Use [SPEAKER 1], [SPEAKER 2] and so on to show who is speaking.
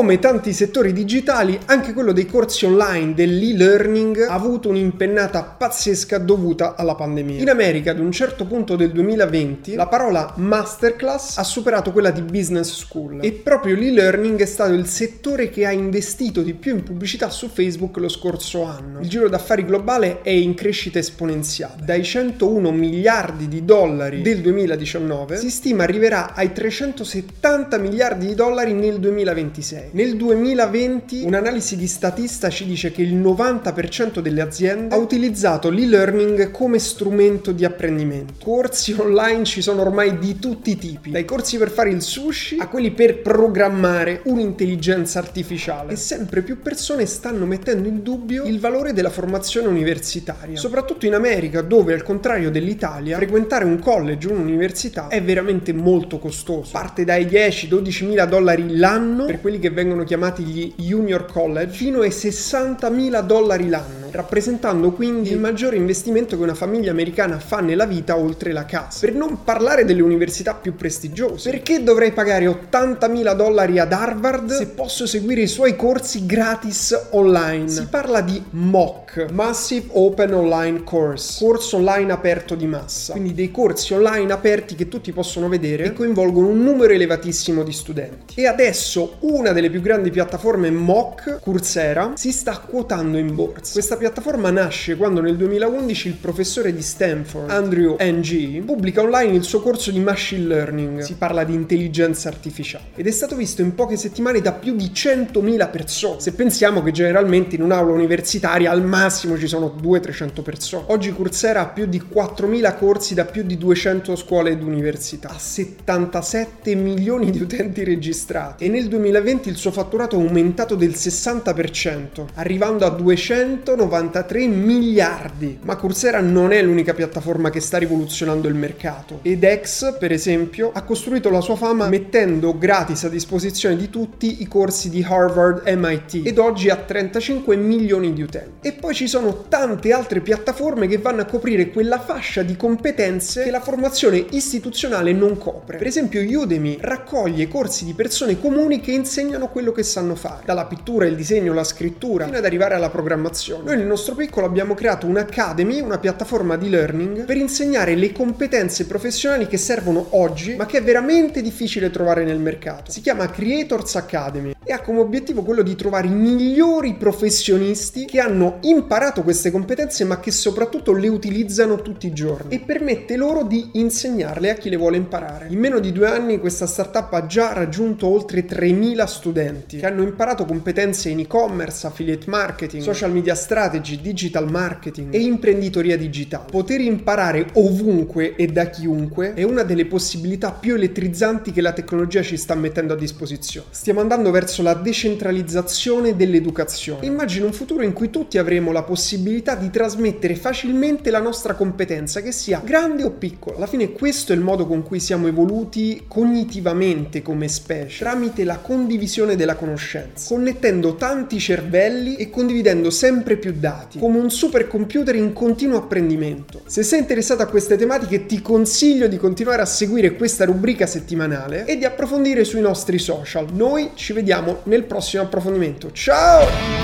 [SPEAKER 1] come tanti settori digitali, anche quello dei corsi online, dell'e-learning, ha avuto un'impennata pazzesca dovuta alla pandemia. In America, ad un certo punto del 2020, la parola masterclass ha superato quella di business school e proprio l'e-learning è stato il settore che ha investito di più in pubblicità su Facebook lo scorso anno. Il giro d'affari globale è in crescita esponenziale. Dai 101 miliardi di dollari del 2019 si stima arriverà ai 370 miliardi di dollari nel 2026. Nel 2020 un'analisi di Statista ci dice che il 90% delle aziende ha utilizzato l'e-learning come strumento di apprendimento. Corsi online ci sono ormai di tutti i tipi, dai corsi per fare il sushi a quelli per programmare un'intelligenza artificiale. E sempre più persone stanno mettendo in dubbio il valore della formazione universitaria, soprattutto in America dove al contrario dell'Italia frequentare un college o un'università è veramente molto costoso. Parte dai 10-12 mila dollari l'anno per quelli che vengono chiamati gli junior college fino ai 60 mila dollari l'anno, rappresentando quindi il maggiore investimento che una famiglia americana fa nella vita oltre la casa. Per non parlare delle università più prestigiose, perché dovrei pagare 80 mila dollari ad Harvard se posso seguire i suoi corsi gratis online? Si parla di MOOC, Massive Open Online Course, corso online aperto di massa, quindi dei corsi online aperti che tutti possono vedere e coinvolgono un numero elevatissimo di studenti. E adesso una delle più grandi piattaforme MOOC, Coursera, si sta quotando in borsa. Questa piattaforma nasce quando nel 2011 il professore di Stanford, Andrew Ng, pubblica online il suo corso di machine learning. Si parla di intelligenza artificiale ed è stato visto in poche settimane da più di 100.000 persone. Se pensiamo che generalmente in un'aula universitaria al massimo ci sono 200-300 persone. Oggi Coursera ha più di 4.000 corsi da più di 200 scuole ed università, ha 77 milioni di utenti registrati e nel 2020 il suo fatturato è aumentato del 60%, arrivando a 293 miliardi. Ma Coursera non è l'unica piattaforma che sta rivoluzionando il mercato. edX, per esempio, ha costruito la sua fama mettendo gratis a disposizione di tutti i corsi di Harvard MIT ed oggi ha 35 milioni di utenti. E poi ci sono tante altre piattaforme che vanno a coprire quella fascia di competenze che la formazione istituzionale non copre. Per esempio Udemy raccoglie corsi di persone comuni che insegnano quello che sanno fare, dalla pittura, il disegno, la scrittura, fino ad arrivare alla programmazione. Noi nel nostro piccolo abbiamo creato un'Academy, una piattaforma di learning, per insegnare le competenze professionali che servono oggi, ma che è veramente difficile trovare nel mercato. Si chiama Creators Academy e ha come obiettivo quello di trovare i migliori professionisti che hanno imparato queste competenze ma che soprattutto le utilizzano tutti i giorni e permette loro di insegnarle a chi le vuole imparare. In meno di due anni questa startup ha già raggiunto oltre 3.000 studenti che hanno imparato competenze in e-commerce, affiliate marketing, social media strategy, digital marketing e imprenditoria digitale. Poter imparare ovunque e da chiunque è una delle possibilità più elettrizzanti che la tecnologia ci sta mettendo a disposizione. Stiamo andando verso la decentralizzazione dell'educazione. Immagino un futuro in cui tutti avremo la possibilità di trasmettere facilmente la nostra competenza, che sia grande o piccola. Alla fine questo è il modo con cui siamo evoluti cognitivamente come specie, tramite la condivisione della conoscenza, connettendo tanti cervelli e condividendo sempre più dati, come un supercomputer in continuo apprendimento. Se sei interessato a queste tematiche ti consiglio di continuare a seguire questa rubrica settimanale e di approfondire sui nostri social. Noi ci vediamo nel prossimo approfondimento. Ciao!